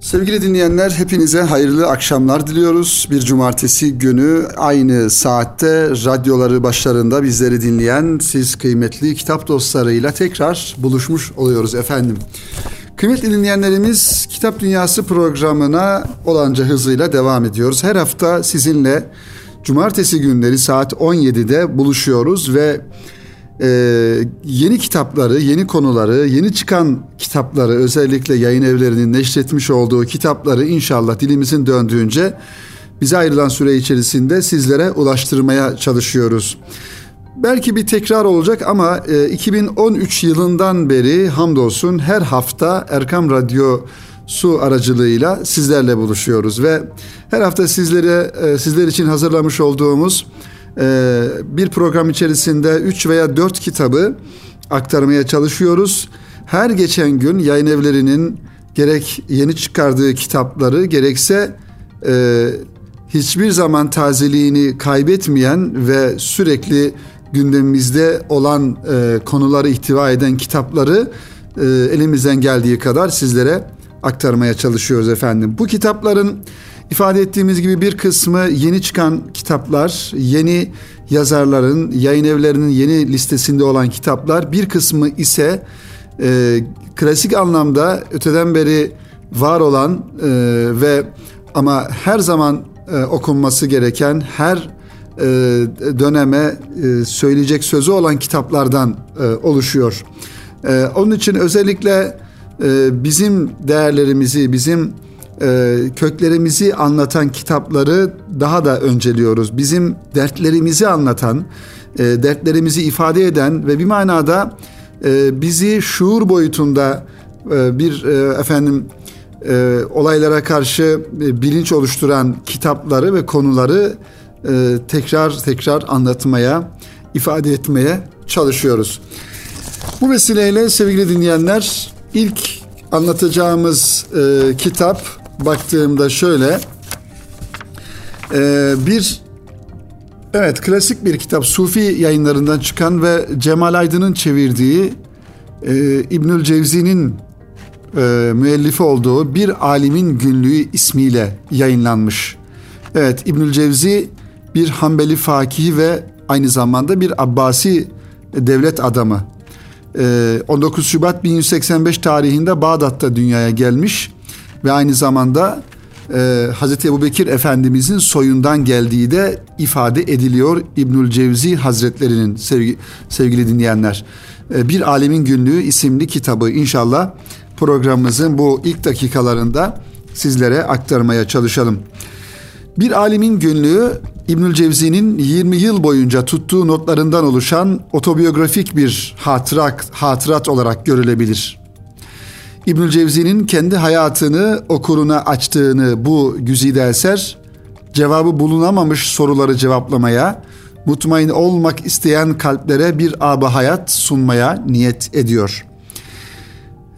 Sevgili dinleyenler hepinize hayırlı akşamlar diliyoruz. Bir cumartesi günü aynı saatte radyoları başlarında bizleri dinleyen siz kıymetli kitap dostlarıyla tekrar buluşmuş oluyoruz efendim. Kıymetli dinleyenlerimiz Kitap Dünyası programına olanca hızıyla devam ediyoruz. Her hafta sizinle cumartesi günleri saat 17'de buluşuyoruz ve e, yeni kitapları, yeni konuları, yeni çıkan kitapları özellikle yayın evlerinin neşretmiş olduğu kitapları inşallah dilimizin döndüğünce bize ayrılan süre içerisinde sizlere ulaştırmaya çalışıyoruz. Belki bir tekrar olacak ama e, 2013 yılından beri hamdolsun her hafta Erkam Radyo su aracılığıyla sizlerle buluşuyoruz ve her hafta sizlere e, sizler için hazırlamış olduğumuz e, bir program içerisinde 3 veya 4 kitabı aktarmaya çalışıyoruz. Her geçen gün yayın evlerinin gerek yeni çıkardığı kitapları gerekse e, hiçbir zaman tazeliğini kaybetmeyen ve sürekli gündemimizde olan e, konuları ihtiva eden kitapları e, elimizden geldiği kadar sizlere aktarmaya çalışıyoruz efendim. Bu kitapların ifade ettiğimiz gibi bir kısmı yeni çıkan kitaplar, yeni yazarların, yayın evlerinin yeni listesinde olan kitaplar. Bir kısmı ise e, klasik anlamda öteden beri var olan e, ve ama her zaman e, okunması gereken, her e, döneme e, söyleyecek sözü olan kitaplardan e, oluşuyor. E, onun için özellikle e, bizim değerlerimizi, bizim e, köklerimizi anlatan kitapları daha da önceliyoruz. Bizim dertlerimizi anlatan, e, dertlerimizi ifade eden ve bir manada e, bizi şuur boyutunda bir efendim olaylara karşı bilinç oluşturan kitapları ve konuları tekrar tekrar anlatmaya, ifade etmeye çalışıyoruz. Bu vesileyle sevgili dinleyenler ilk anlatacağımız e, kitap baktığımda şöyle e, bir evet klasik bir kitap Sufi yayınlarından çıkan ve Cemal Aydın'ın çevirdiği e, İbnül Cevzi'nin e, müellifi olduğu Bir Alimin Günlüğü ismiyle yayınlanmış. Evet İbnül Cevzi bir Hanbeli fakihi ve aynı zamanda bir Abbasi devlet adamı. 19 e, Şubat 1185 tarihinde Bağdat'ta dünyaya gelmiş ve aynı zamanda e, Hazreti Ebu Bekir Efendimizin soyundan geldiği de ifade ediliyor İbnül Cevzi Hazretlerinin sevgi, sevgili dinleyenler. E, bir Alemin Günlüğü isimli kitabı inşallah programımızın bu ilk dakikalarında sizlere aktarmaya çalışalım. Bir Alimin Günlüğü İbnül Cevzi'nin 20 yıl boyunca tuttuğu notlarından oluşan otobiyografik bir hatırat, hatırat olarak görülebilir. İbnül Cevzi'nin kendi hayatını okuruna açtığını bu güzide eser, cevabı bulunamamış soruları cevaplamaya, mutmain olmak isteyen kalplere bir aba hayat sunmaya niyet ediyor.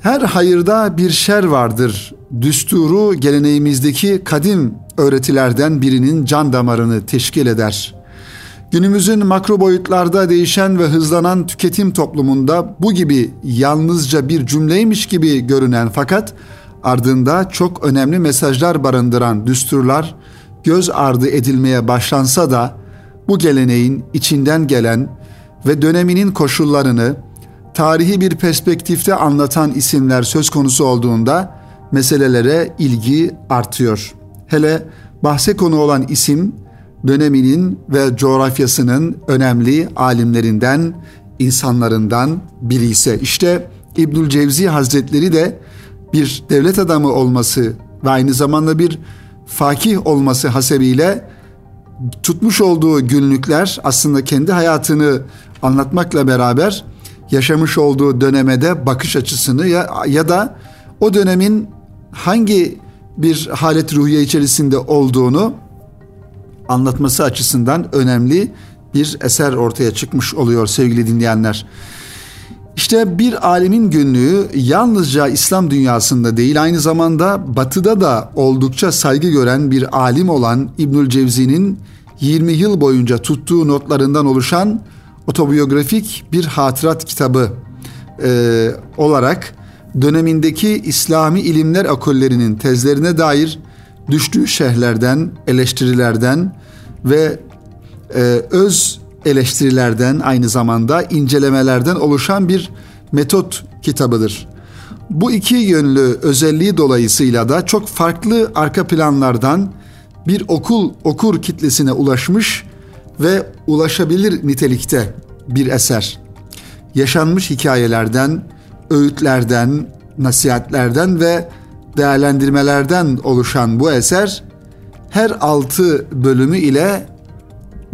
Her hayırda bir şer vardır. Düsturu geleneğimizdeki kadim öğretilerden birinin can damarını teşkil eder. Günümüzün makro boyutlarda değişen ve hızlanan tüketim toplumunda bu gibi yalnızca bir cümleymiş gibi görünen fakat ardında çok önemli mesajlar barındıran düsturlar göz ardı edilmeye başlansa da bu geleneğin içinden gelen ve döneminin koşullarını tarihi bir perspektifte anlatan isimler söz konusu olduğunda meselelere ilgi artıyor. Hele bahse konu olan isim döneminin ve coğrafyasının önemli alimlerinden, insanlarından biri ise işte İbnül Cevzi Hazretleri de bir devlet adamı olması ve aynı zamanda bir fakih olması hasebiyle tutmuş olduğu günlükler aslında kendi hayatını anlatmakla beraber yaşamış olduğu dönemede bakış açısını ya, ya da o dönemin hangi bir halet ruhiye içerisinde olduğunu anlatması açısından önemli bir eser ortaya çıkmış oluyor sevgili dinleyenler. İşte bir alemin günlüğü yalnızca İslam dünyasında değil aynı zamanda batıda da oldukça saygı gören bir alim olan İbnül Cevzi'nin 20 yıl boyunca tuttuğu notlarından oluşan otobiyografik bir hatırat kitabı e, olarak dönemindeki İslami ilimler akollerinin tezlerine dair düştüğü şehirlerden, eleştirilerden ve e, öz eleştirilerden aynı zamanda incelemelerden oluşan bir metot kitabıdır. Bu iki yönlü özelliği dolayısıyla da çok farklı arka planlardan bir okul okur kitlesine ulaşmış ve ulaşabilir nitelikte bir eser. Yaşanmış hikayelerden, öğütlerden, nasihatlerden ve değerlendirmelerden oluşan bu eser her altı bölümü ile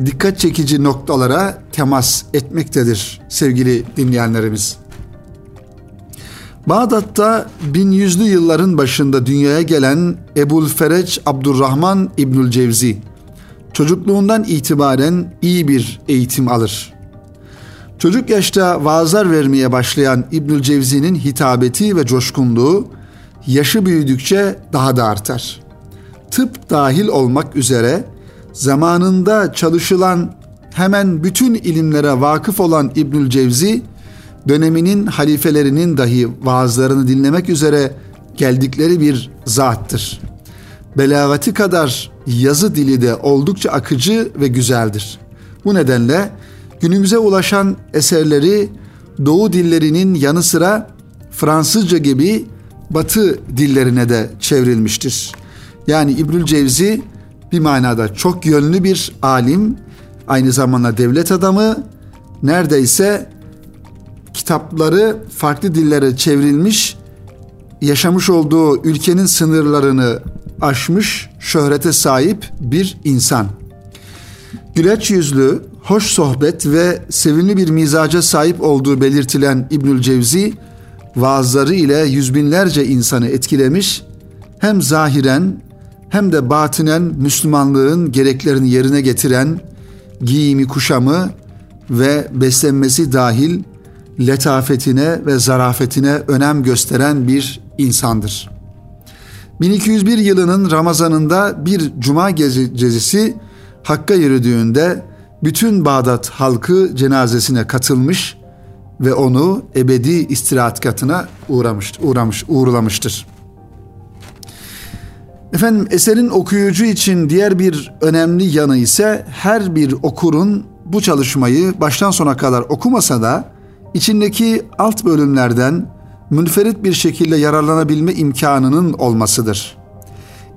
dikkat çekici noktalara temas etmektedir sevgili dinleyenlerimiz. Bağdat'ta 1100'lü yılların başında dünyaya gelen Ebul Fereç Abdurrahman İbnül Cevzi çocukluğundan itibaren iyi bir eğitim alır. Çocuk yaşta vaazlar vermeye başlayan İbnül Cevzi'nin hitabeti ve coşkunluğu yaşı büyüdükçe daha da artar. Tıp dahil olmak üzere zamanında çalışılan hemen bütün ilimlere vakıf olan İbnül Cevzi döneminin halifelerinin dahi vaazlarını dinlemek üzere geldikleri bir zattır. Belagati kadar yazı dili de oldukça akıcı ve güzeldir. Bu nedenle günümüze ulaşan eserleri Doğu dillerinin yanı sıra Fransızca gibi Batı dillerine de çevrilmiştir. Yani İbnül Cevzi bir manada çok yönlü bir alim, aynı zamanda devlet adamı, neredeyse kitapları farklı dillere çevrilmiş, yaşamış olduğu ülkenin sınırlarını aşmış, şöhrete sahip bir insan. Güleç yüzlü, hoş sohbet ve sevimli bir mizaca sahip olduğu belirtilen İbnül Cevzi, vaazları ile yüz binlerce insanı etkilemiş, hem zahiren hem de batinen Müslümanlığın gereklerini yerine getiren giyimi kuşamı ve beslenmesi dahil letafetine ve zarafetine önem gösteren bir insandır. 1201 yılının Ramazanında bir cuma gecesi Hakk'a yürüdüğünde bütün Bağdat halkı cenazesine katılmış ve onu ebedi istirahat katına uğramış, uğramış, uğurlamıştır. Efendim eserin okuyucu için diğer bir önemli yanı ise her bir okurun bu çalışmayı baştan sona kadar okumasa da içindeki alt bölümlerden münferit bir şekilde yararlanabilme imkanının olmasıdır.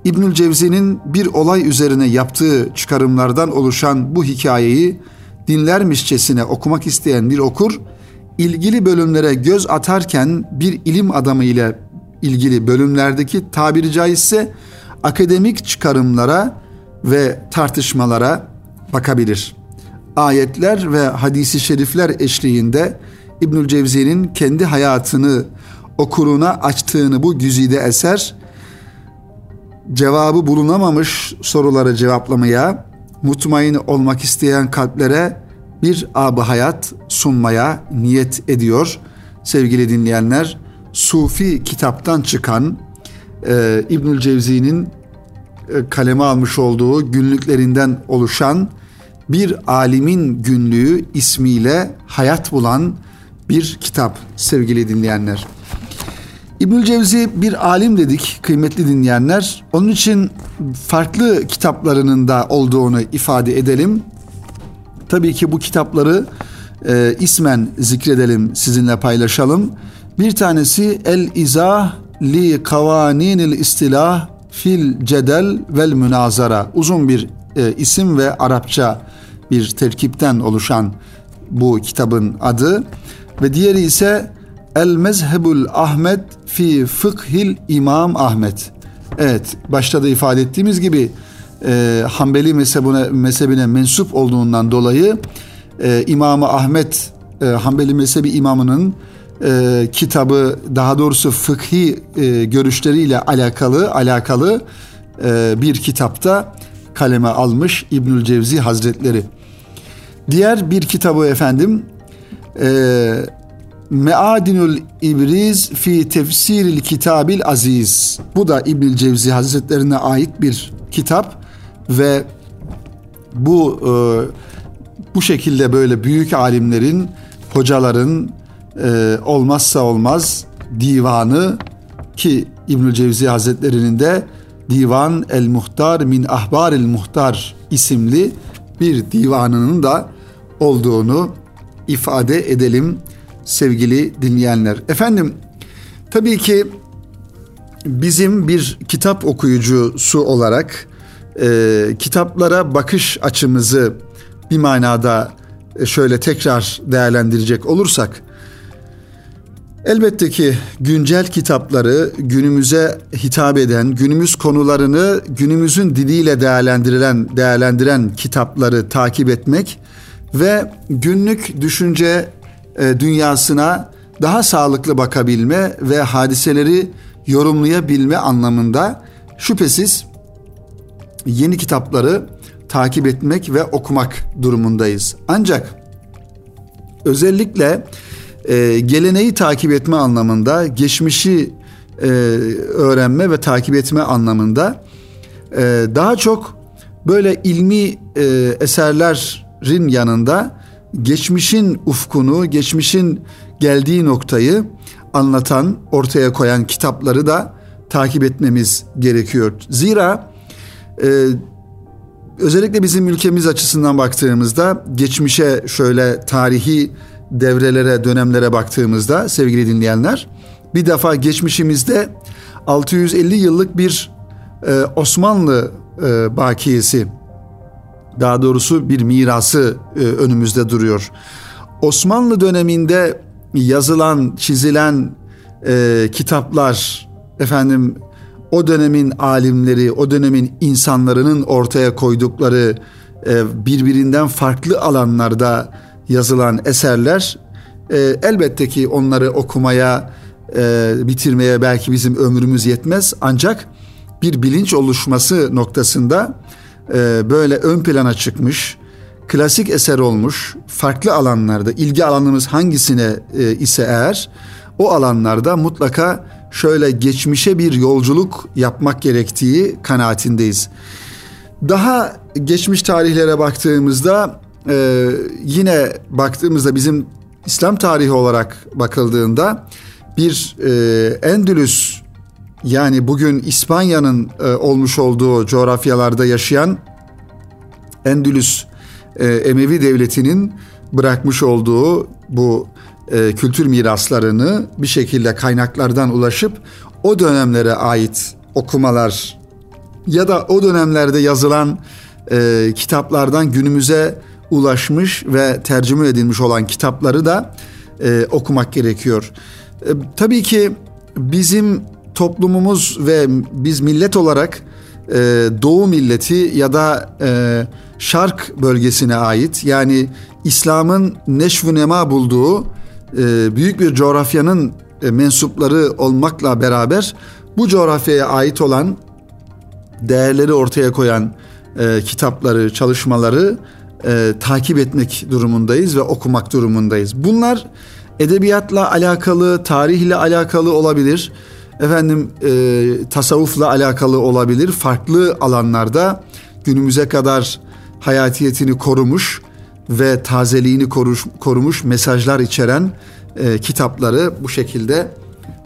İbnül Cevzi'nin bir olay üzerine yaptığı çıkarımlardan oluşan bu hikayeyi dinlermişçesine okumak isteyen bir okur, ilgili bölümlere göz atarken bir ilim adamı ile ilgili bölümlerdeki tabiri caizse akademik çıkarımlara ve tartışmalara bakabilir. Ayetler ve hadisi şerifler eşliğinde İbnül Cevzi'nin kendi hayatını okuruna açtığını bu güzide eser cevabı bulunamamış soruları cevaplamaya, mutmain olmak isteyen kalplere bir abı hayat sunmaya niyet ediyor. Sevgili dinleyenler, Sufi kitaptan çıkan e, İbnül Cevzi'nin e, kaleme almış olduğu günlüklerinden oluşan bir alimin günlüğü ismiyle hayat bulan bir kitap sevgili dinleyenler. İbnül Cevzi bir alim dedik kıymetli dinleyenler. Onun için farklı kitaplarının da olduğunu ifade edelim. Tabii ki bu kitapları e, ismen zikredelim, sizinle paylaşalım. Bir tanesi El İzah li Kavaninil İstilah fil Cedel vel Münazara. Uzun bir e, isim ve Arapça bir terkipten oluşan bu kitabın adı. Ve diğeri ise El Mezhebul Ahmet fi Fıkhil İmam Ahmet. Evet, başta da ifade ettiğimiz gibi e, Hanbeli mezhebine, mezhebine mensup olduğundan dolayı e, İmam Ahmet e, Hanbeli mezhebi imamının e, kitabı daha doğrusu fıkhi e, görüşleriyle alakalı alakalı e, bir kitapta kaleme almış İbnül Cevzi Hazretleri. Diğer bir kitabı efendim e, Meadinül İbriz fi tefsiril kitabil aziz. Bu da İbnül Cevzi Hazretlerine ait bir kitap ve bu e, bu şekilde böyle büyük alimlerin, hocaların e, olmazsa olmaz divanı ki İbnül Cevzi Hazretleri'nin de Divan el Muhtar min Ahbar el Muhtar isimli bir divanının da olduğunu ifade edelim sevgili dinleyenler. Efendim tabii ki bizim bir kitap okuyucusu olarak e, kitaplara bakış açımızı bir manada e, şöyle tekrar değerlendirecek olursak Elbette ki güncel kitapları günümüze hitap eden, günümüz konularını günümüzün diliyle değerlendirilen değerlendiren kitapları takip etmek ve günlük düşünce e, dünyasına daha sağlıklı bakabilme ve hadiseleri yorumlayabilme anlamında şüphesiz yeni kitapları takip etmek ve okumak durumundayız. Ancak özellikle e, geleneği takip etme anlamında, geçmişi e, öğrenme ve takip etme anlamında e, daha çok böyle ilmi e, eserlerin yanında geçmişin ufkunu, geçmişin geldiği noktayı anlatan, ortaya koyan kitapları da takip etmemiz gerekiyor. Zira e, özellikle bizim ülkemiz açısından baktığımızda geçmişe şöyle tarihi devrelere, dönemlere baktığımızda sevgili dinleyenler bir defa geçmişimizde 650 yıllık bir e, Osmanlı e, bakiyesi daha doğrusu bir mirası e, önümüzde duruyor. Osmanlı döneminde yazılan, çizilen e, kitaplar efendim o dönemin alimleri, o dönemin insanların ortaya koydukları e, birbirinden farklı alanlarda yazılan eserler e, elbette ki onları okumaya, e, bitirmeye belki bizim ömrümüz yetmez. Ancak bir bilinç oluşması noktasında e, böyle ön plana çıkmış, klasik eser olmuş, farklı alanlarda ilgi alanımız hangisine ise eğer o alanlarda mutlaka şöyle geçmişe bir yolculuk yapmak gerektiği kanaatindeyiz. Daha geçmiş tarihlere baktığımızda e, yine baktığımızda bizim İslam tarihi olarak bakıldığında bir e, Endülüs yani bugün İspanya'nın e, olmuş olduğu coğrafyalarda yaşayan Endülüs e, Emevi devletinin bırakmış olduğu bu e, kültür miraslarını bir şekilde kaynaklardan ulaşıp o dönemlere ait okumalar ya da o dönemlerde yazılan e, kitaplardan günümüze ulaşmış ve tercüme edilmiş olan kitapları da e, okumak gerekiyor. E, tabii ki bizim toplumumuz ve biz millet olarak e, Doğu milleti ya da e, Şark bölgesine ait yani İslam'ın neşv nema bulduğu e, büyük bir coğrafyanın e, mensupları olmakla beraber bu coğrafyaya ait olan değerleri ortaya koyan e, kitapları, çalışmaları takip etmek durumundayız ve okumak durumundayız. Bunlar edebiyatla alakalı, tarihle alakalı olabilir. Efendim e, tasavvufla alakalı olabilir. Farklı alanlarda günümüze kadar hayatiyetini korumuş ve tazeliğini korumuş, korumuş mesajlar içeren e, kitapları bu şekilde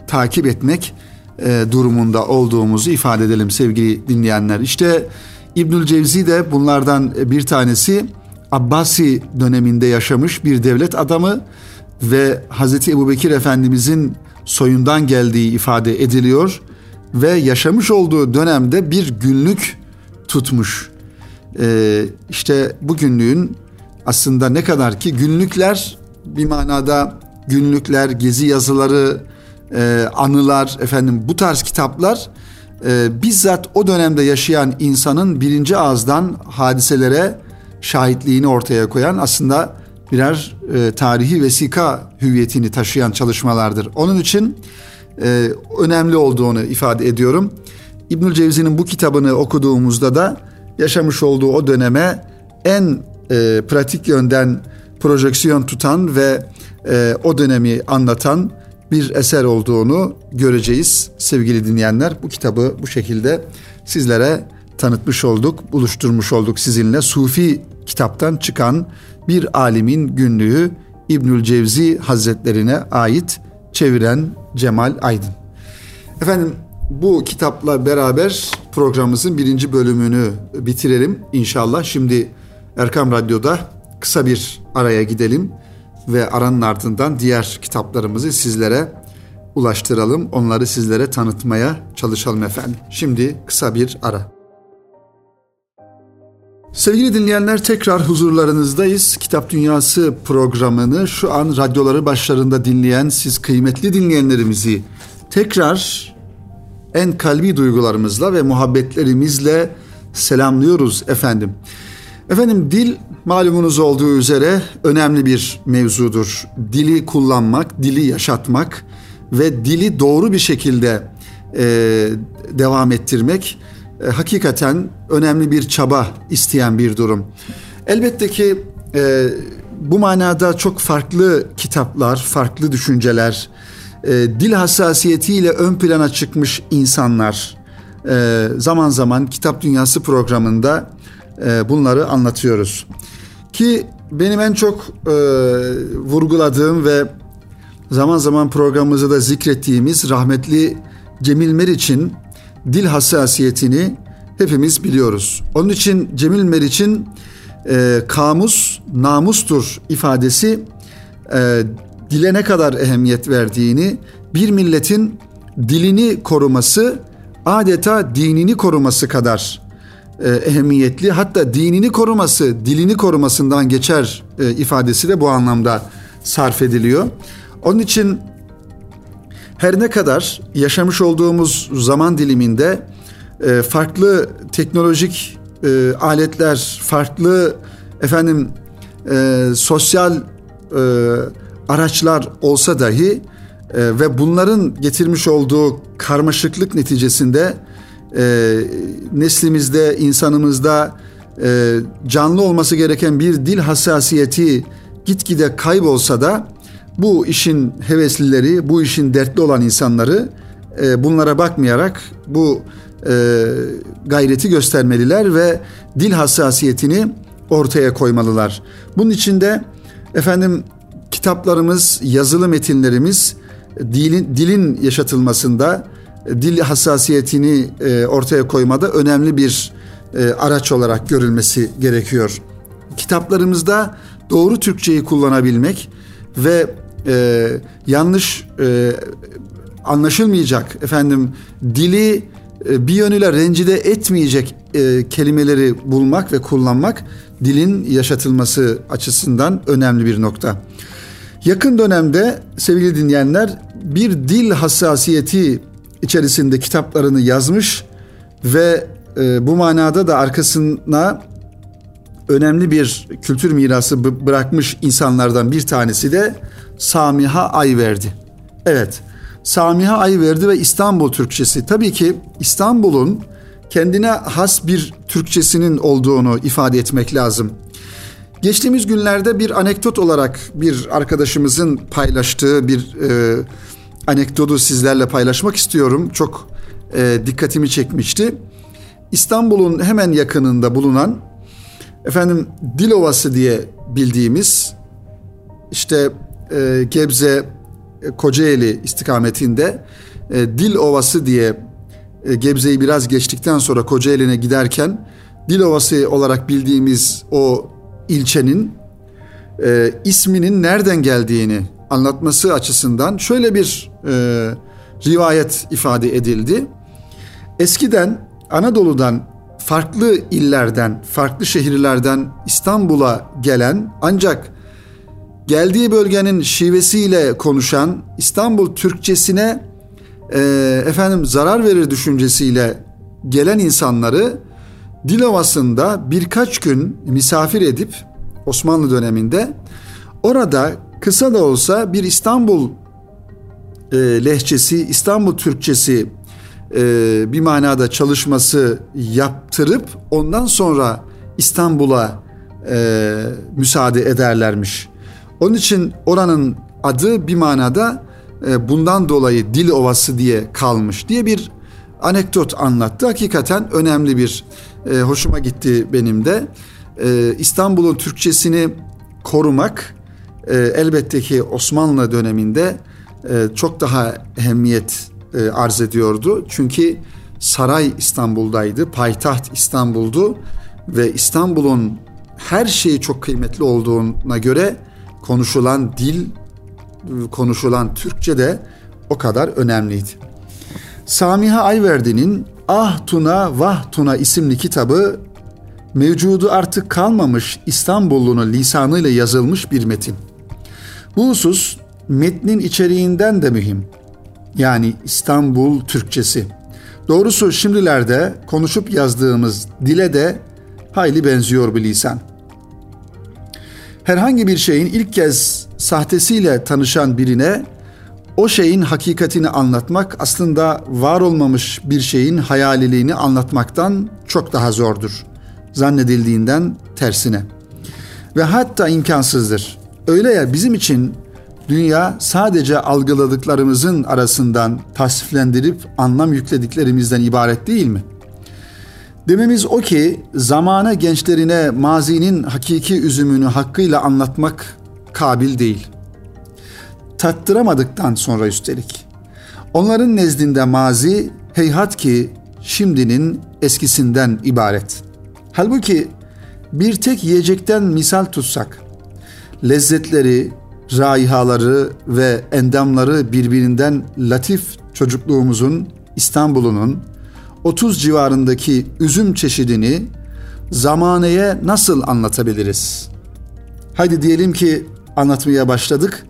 takip etmek e, durumunda olduğumuzu ifade edelim sevgili dinleyenler. İşte İbnül Cevzi de bunlardan bir tanesi Abbasi döneminde yaşamış bir devlet adamı ve Hazreti Ebubekir Efendimizin soyundan geldiği ifade ediliyor ve yaşamış olduğu dönemde bir günlük tutmuş. Ee, işte bu günlüğün aslında ne kadar ki günlükler bir manada günlükler, gezi yazıları, e, anılar, efendim bu tarz kitaplar e, bizzat o dönemde yaşayan insanın birinci ağızdan hadiselere şahitliğini ortaya koyan aslında birer e, tarihi vesika hüviyetini taşıyan çalışmalardır. Onun için önemli olduğunu ifade ediyorum. İbnül Cevzi'nin bu kitabını okuduğumuzda da yaşamış olduğu o döneme en e, pratik yönden projeksiyon tutan ve e, o dönemi anlatan bir eser olduğunu göreceğiz sevgili dinleyenler. Bu kitabı bu şekilde sizlere tanıtmış olduk, buluşturmuş olduk sizinle. Sufi kitaptan çıkan bir alimin günlüğü İbnül Cevzi Hazretlerine ait çeviren Cemal Aydın. Efendim bu kitapla beraber programımızın birinci bölümünü bitirelim inşallah. Şimdi Erkam Radyo'da kısa bir araya gidelim ve aranın ardından diğer kitaplarımızı sizlere ulaştıralım. Onları sizlere tanıtmaya çalışalım efendim. Şimdi kısa bir ara. Sevgili dinleyenler tekrar huzurlarınızdayız. Kitap Dünyası programını şu an radyoları başlarında dinleyen siz kıymetli dinleyenlerimizi tekrar en kalbi duygularımızla ve muhabbetlerimizle selamlıyoruz efendim. Efendim dil malumunuz olduğu üzere önemli bir mevzudur. Dili kullanmak, dili yaşatmak ve dili doğru bir şekilde e, devam ettirmek e, hakikaten önemli bir çaba isteyen bir durum. Elbette ki e, bu manada çok farklı kitaplar, farklı düşünceler, e, dil hassasiyetiyle ön plana çıkmış insanlar e, zaman zaman Kitap Dünyası programında e, bunları anlatıyoruz. Ki benim en çok e, vurguladığım ve zaman zaman programımızda da zikrettiğimiz rahmetli Cemil Meriç'in dil hassasiyetini hepimiz biliyoruz. Onun için Cemil Meriç'in e, kamus namustur ifadesi e, dile ne kadar ehemmiyet verdiğini, bir milletin dilini koruması adeta dinini koruması kadar e, ehemmiyetli. Hatta dinini koruması, dilini korumasından geçer e, ifadesi de bu anlamda sarf ediliyor. Onun için her ne kadar yaşamış olduğumuz zaman diliminde e, farklı teknolojik e, aletler, farklı efendim e, sosyal araçlar olsa dahi ve bunların getirmiş olduğu karmaşıklık neticesinde neslimizde, insanımızda canlı olması gereken bir dil hassasiyeti gitgide kaybolsa da bu işin heveslileri, bu işin dertli olan insanları e, bunlara bakmayarak bu e, gayreti göstermeliler ve dil hassasiyetini ortaya koymalılar. Bunun için de efendim kitaplarımız, yazılı metinlerimiz dilin, dilin yaşatılmasında, dil hassasiyetini e, ortaya koymada önemli bir e, araç olarak görülmesi gerekiyor. Kitaplarımızda doğru Türkçeyi kullanabilmek ve e, yanlış e, anlaşılmayacak efendim dili bir yönüyle rencide etmeyecek kelimeleri bulmak ve kullanmak dilin yaşatılması açısından önemli bir nokta. Yakın dönemde sevgili dinleyenler bir dil hassasiyeti içerisinde kitaplarını yazmış ve e, bu manada da arkasına önemli bir kültür mirası bırakmış insanlardan bir tanesi de Samiha Ayverdi. Evet, Samiha Ayverdi ve İstanbul Türkçesi. Tabii ki İstanbul'un kendine has bir Türkçesinin olduğunu ifade etmek lazım. Geçtiğimiz günlerde bir anekdot olarak bir arkadaşımızın paylaştığı bir e, anekdotu sizlerle paylaşmak istiyorum. Çok e, dikkatimi çekmişti. İstanbul'un hemen yakınında bulunan efendim Dilovası diye bildiğimiz işte e, Gebze e, Kocaeli istikametinde e, Dil Ovası diye e, Gebze'yi biraz geçtikten sonra Kocaeli'ne giderken Dil Ovası olarak bildiğimiz o ilçenin e, isminin nereden geldiğini anlatması açısından şöyle bir e, rivayet ifade edildi. Eskiden Anadolu'dan farklı illerden, farklı şehirlerden İstanbul'a gelen ancak geldiği bölgenin şivesiyle konuşan İstanbul Türkçesine e, efendim zarar verir düşüncesiyle gelen insanları Dilovası'nda birkaç gün misafir edip Osmanlı döneminde orada kısa da olsa bir İstanbul e, lehçesi, İstanbul Türkçesi e, bir manada çalışması yaptırıp ondan sonra İstanbul'a e, müsaade ederlermiş. Onun için oranın adı bir manada e, bundan dolayı Dil Ovası diye kalmış diye bir anekdot anlattı. Hakikaten önemli bir e, hoşuma gitti benim de. E, İstanbul'un Türkçesini korumak e, elbette ki Osmanlı döneminde çok daha ehemmiyet e, arz ediyordu. Çünkü saray İstanbul'daydı, payitaht İstanbul'du ve İstanbul'un her şeyi çok kıymetli olduğuna göre konuşulan dil, konuşulan Türkçe de o kadar önemliydi. Samiha Ayverdi'nin Ah Tuna Vah Tuna isimli kitabı mevcudu artık kalmamış İstanbullunun lisanıyla yazılmış bir metin. Bu husus metnin içeriğinden de mühim. Yani İstanbul Türkçesi. Doğrusu şimdilerde konuşup yazdığımız dile de hayli benziyor bir lisan. Herhangi bir şeyin ilk kez sahtesiyle tanışan birine o şeyin hakikatini anlatmak aslında var olmamış bir şeyin hayaliliğini anlatmaktan çok daha zordur. Zannedildiğinden tersine. Ve hatta imkansızdır. Öyle ya bizim için dünya sadece algıladıklarımızın arasından tasniflendirip anlam yüklediklerimizden ibaret değil mi? Dememiz o ki zamana gençlerine mazinin hakiki üzümünü hakkıyla anlatmak kabil değil. Tattıramadıktan sonra üstelik. Onların nezdinde mazi heyhat ki şimdinin eskisinden ibaret. Halbuki bir tek yiyecekten misal tutsak, lezzetleri, raihaları ve endamları birbirinden latif çocukluğumuzun, İstanbul'unun 30 civarındaki üzüm çeşidini zamaneye nasıl anlatabiliriz? Haydi diyelim ki anlatmaya başladık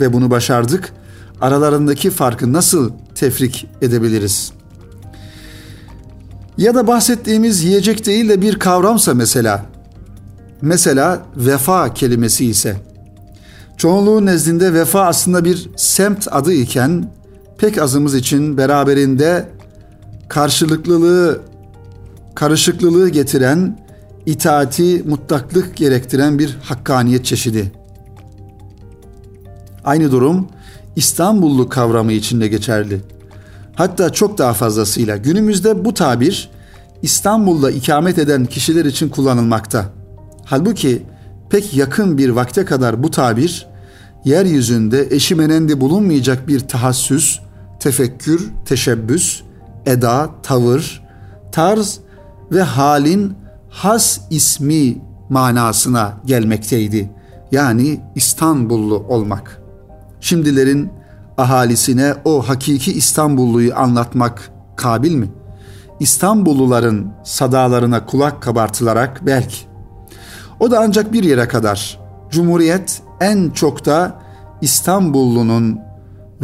ve bunu başardık. Aralarındaki farkı nasıl tefrik edebiliriz? Ya da bahsettiğimiz yiyecek değil de bir kavramsa mesela. Mesela vefa kelimesi ise. Çoğunluğun nezdinde vefa aslında bir semt adı iken pek azımız için beraberinde karşılıklılığı, karışıklılığı getiren, itaati, mutlaklık gerektiren bir hakkaniyet çeşidi. Aynı durum İstanbullu kavramı içinde geçerli. Hatta çok daha fazlasıyla günümüzde bu tabir İstanbul'da ikamet eden kişiler için kullanılmakta. Halbuki pek yakın bir vakte kadar bu tabir yeryüzünde eşi menendi bulunmayacak bir tahassüs, tefekkür, teşebbüs, eda, tavır, tarz ve halin has ismi manasına gelmekteydi. Yani İstanbullu olmak. Şimdilerin ahalisine o hakiki İstanbulluyu anlatmak kabil mi? İstanbulluların sadalarına kulak kabartılarak belki. O da ancak bir yere kadar. Cumhuriyet en çok da İstanbullunun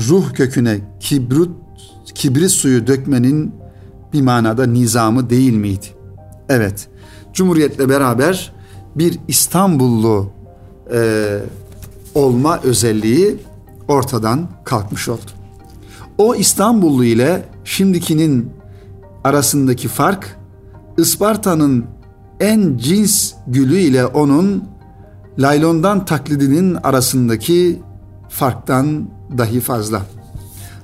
ruh köküne kibrut kibrit suyu dökmenin bir manada nizamı değil miydi? Evet, Cumhuriyet'le beraber bir İstanbullu e, olma özelliği ortadan kalkmış oldu. O İstanbullu ile şimdikinin arasındaki fark Isparta'nın en cins gülü ile onun laylondan taklidinin arasındaki farktan dahi fazla.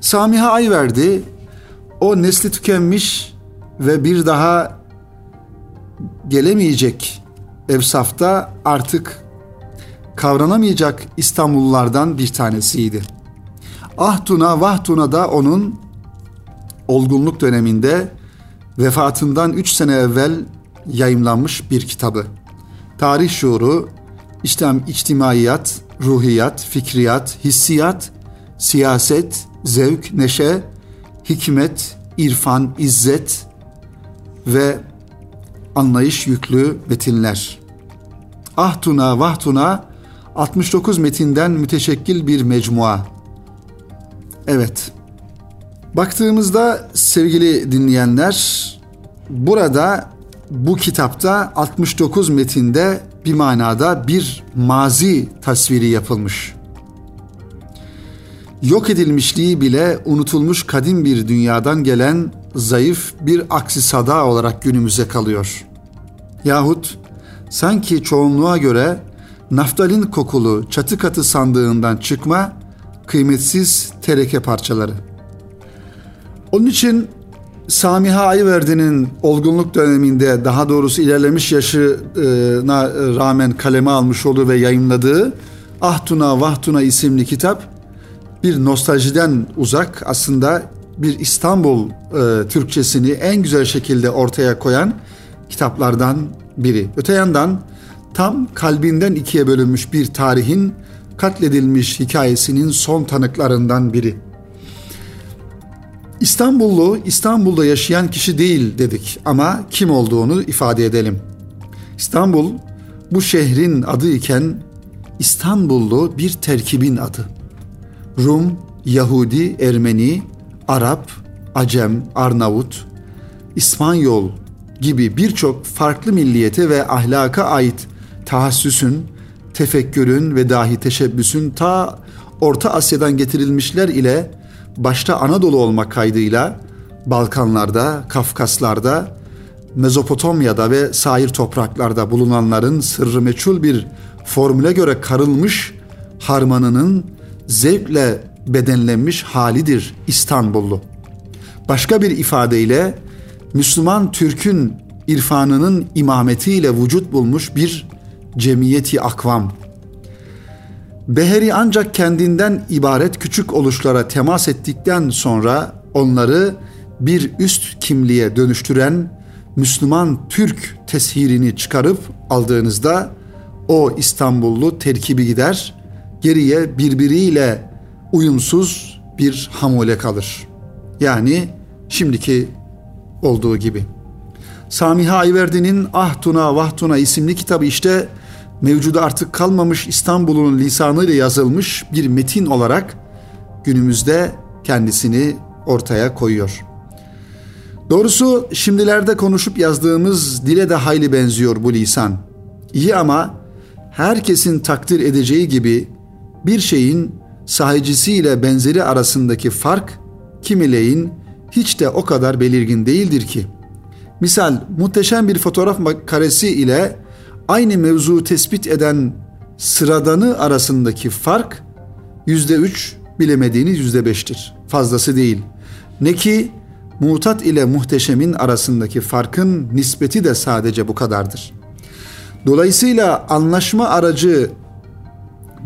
Samiha Ayverdi o nesli tükenmiş ve bir daha gelemeyecek evsafta artık kavranamayacak İstanbullulardan bir tanesiydi. Ahtuna Vahtuna da onun olgunluk döneminde vefatından üç sene evvel yayımlanmış bir kitabı. Tarih şuuru, İslam içtimaiyat, ruhiyat, fikriyat, hissiyat, siyaset, zevk, neşe, hikmet, irfan, izzet ve anlayış yüklü metinler. Ahtuna Vahtuna 69 metinden müteşekkil bir mecmua. Evet. Baktığımızda sevgili dinleyenler burada bu kitapta 69 metinde bir manada bir mazi tasviri yapılmış. Yok edilmişliği bile unutulmuş kadim bir dünyadan gelen zayıf bir aksi sada olarak günümüze kalıyor. Yahut sanki çoğunluğa göre naftalin kokulu çatı katı sandığından çıkma kıymetsiz tereke parçaları. Onun için Samiha Ayverdi'nin olgunluk döneminde daha doğrusu ilerlemiş yaşına rağmen kaleme almış olduğu ve yayınladığı Ahtuna Vahtuna isimli kitap bir nostaljiden uzak aslında bir İstanbul e, Türkçesini en güzel şekilde ortaya koyan kitaplardan biri. Öte yandan tam kalbinden ikiye bölünmüş bir tarihin katledilmiş hikayesinin son tanıklarından biri. İstanbullu İstanbul'da yaşayan kişi değil dedik ama kim olduğunu ifade edelim. İstanbul bu şehrin adı iken İstanbullu bir terkibin adı. Rum, Yahudi, Ermeni, Arap, Acem, Arnavut, İspanyol gibi birçok farklı milliyete ve ahlaka ait tahassüsün, tefekkürün ve dahi teşebbüsün ta Orta Asya'dan getirilmişler ile başta Anadolu olmak kaydıyla Balkanlarda, Kafkaslarda, Mezopotamya'da ve sair topraklarda bulunanların sırrı meçhul bir formüle göre karılmış harmanının zevkle bedenlenmiş halidir İstanbullu. Başka bir ifadeyle Müslüman Türk'ün irfanının imametiyle vücut bulmuş bir cemiyeti akvam. Beheri ancak kendinden ibaret küçük oluşlara temas ettikten sonra onları bir üst kimliğe dönüştüren Müslüman Türk teshirini çıkarıp aldığınızda o İstanbullu terkibi gider, geriye birbiriyle uyumsuz bir hamule kalır. Yani şimdiki olduğu gibi. Samiha Ayverdi'nin Ah Tuna Vah Tuna isimli kitabı işte mevcuda artık kalmamış İstanbul'un lisanıyla yazılmış bir metin olarak günümüzde kendisini ortaya koyuyor. Doğrusu şimdilerde konuşup yazdığımız dile de hayli benziyor bu lisan. İyi ama herkesin takdir edeceği gibi bir şeyin sahicisiyle benzeri arasındaki fark kimileyin hiç de o kadar belirgin değildir ki. Misal muhteşem bir fotoğraf karesi ile aynı mevzu tespit eden sıradanı arasındaki fark yüzde üç bilemediğiniz yüzde beştir. Fazlası değil. Ne ki mutat ile muhteşemin arasındaki farkın nispeti de sadece bu kadardır. Dolayısıyla anlaşma aracı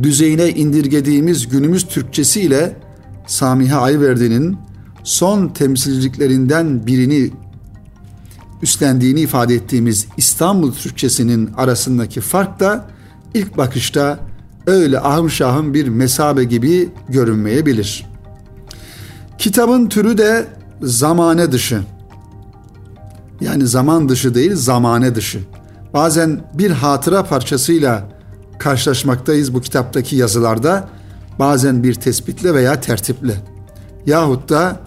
düzeyine indirgediğimiz günümüz Türkçesi ile Samiha Ayverdi'nin son temsilciliklerinden birini üstlendiğini ifade ettiğimiz İstanbul Türkçesinin arasındaki fark da ilk bakışta öyle ahım bir mesabe gibi görünmeyebilir. Kitabın türü de zamane dışı. Yani zaman dışı değil, zamane dışı. Bazen bir hatıra parçasıyla karşılaşmaktayız bu kitaptaki yazılarda. Bazen bir tespitle veya tertiple. Yahut da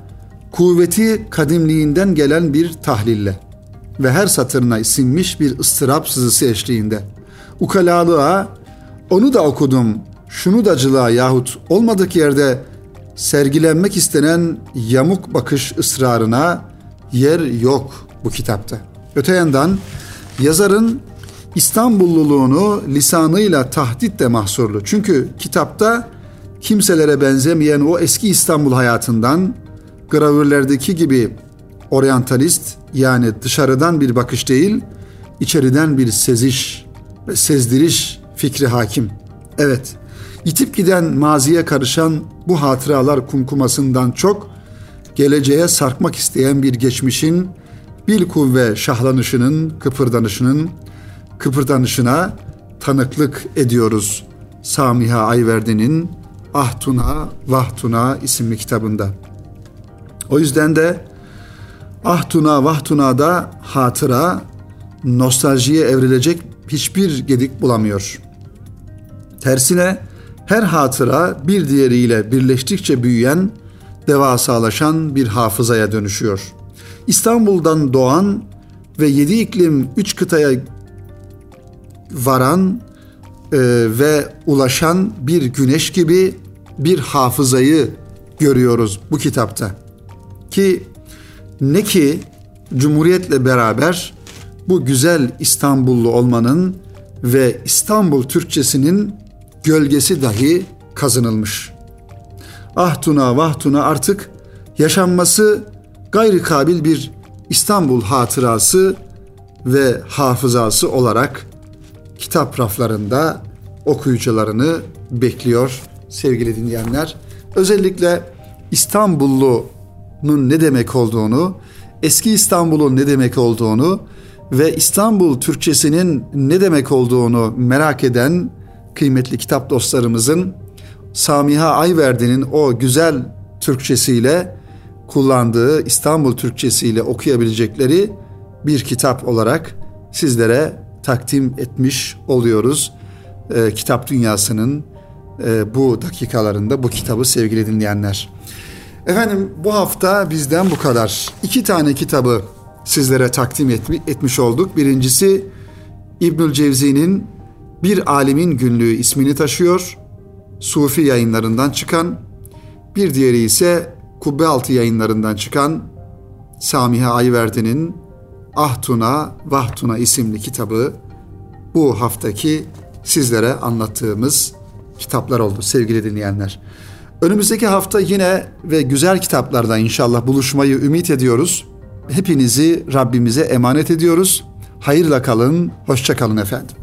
kuvveti kadimliğinden gelen bir tahlille ve her satırına sinmiş bir ıstırap sızısı eşliğinde. Ukalalığa onu da okudum, şunu da cılığa yahut olmadık yerde sergilenmek istenen yamuk bakış ısrarına yer yok bu kitapta. Öte yandan yazarın İstanbulluluğunu lisanıyla tahdit de mahsurlu. Çünkü kitapta kimselere benzemeyen o eski İstanbul hayatından gravürlerdeki gibi oryantalist yani dışarıdan bir bakış değil, içeriden bir seziş ve sezdiriş fikri hakim. Evet, yitip giden maziye karışan bu hatıralar kumkumasından çok geleceğe sarkmak isteyen bir geçmişin bil kuvve şahlanışının, kıpırdanışının, kıpırdanışına tanıklık ediyoruz. Samiha Ayverdi'nin Ahtuna Vahtuna isimli kitabında. O yüzden de Ahtuna Vahtuna'da hatıra nostaljiye evrilecek hiçbir gedik bulamıyor. Tersine her hatıra bir diğeriyle birleştikçe büyüyen, devasalaşan bir hafızaya dönüşüyor. İstanbul'dan doğan ve yedi iklim üç kıtaya varan e, ve ulaşan bir güneş gibi bir hafızayı görüyoruz bu kitapta. Ki ne ki Cumhuriyet'le beraber bu güzel İstanbullu olmanın ve İstanbul Türkçesinin gölgesi dahi kazınılmış. Ahtuna vahtuna artık yaşanması gayri kabil bir İstanbul hatırası ve hafızası olarak kitap raflarında okuyucularını bekliyor sevgili dinleyenler. özellikle İstanbullu'nun ne demek olduğunu, eski İstanbul'un ne demek olduğunu ve İstanbul Türkçesinin ne demek olduğunu merak eden kıymetli kitap dostlarımızın Samiha Ayverdi'nin o güzel Türkçesiyle kullandığı İstanbul Türkçesiyle okuyabilecekleri bir kitap olarak sizlere takdim etmiş oluyoruz. E, kitap dünyasının e, bu dakikalarında bu kitabı sevgili dinleyenler. Efendim bu hafta bizden bu kadar. İki tane kitabı sizlere takdim etmiş olduk. Birincisi İbnül Cevzi'nin Bir Alimin Günlüğü ismini taşıyor. Sufi yayınlarından çıkan. Bir diğeri ise Kubbealtı yayınlarından çıkan Samiha Ayverdi'nin Ahtuna Vahtuna isimli kitabı bu haftaki sizlere anlattığımız kitaplar oldu sevgili dinleyenler. Önümüzdeki hafta yine ve güzel kitaplarda inşallah buluşmayı ümit ediyoruz. Hepinizi Rabbimize emanet ediyoruz. Hayırla kalın, hoşça kalın efendim.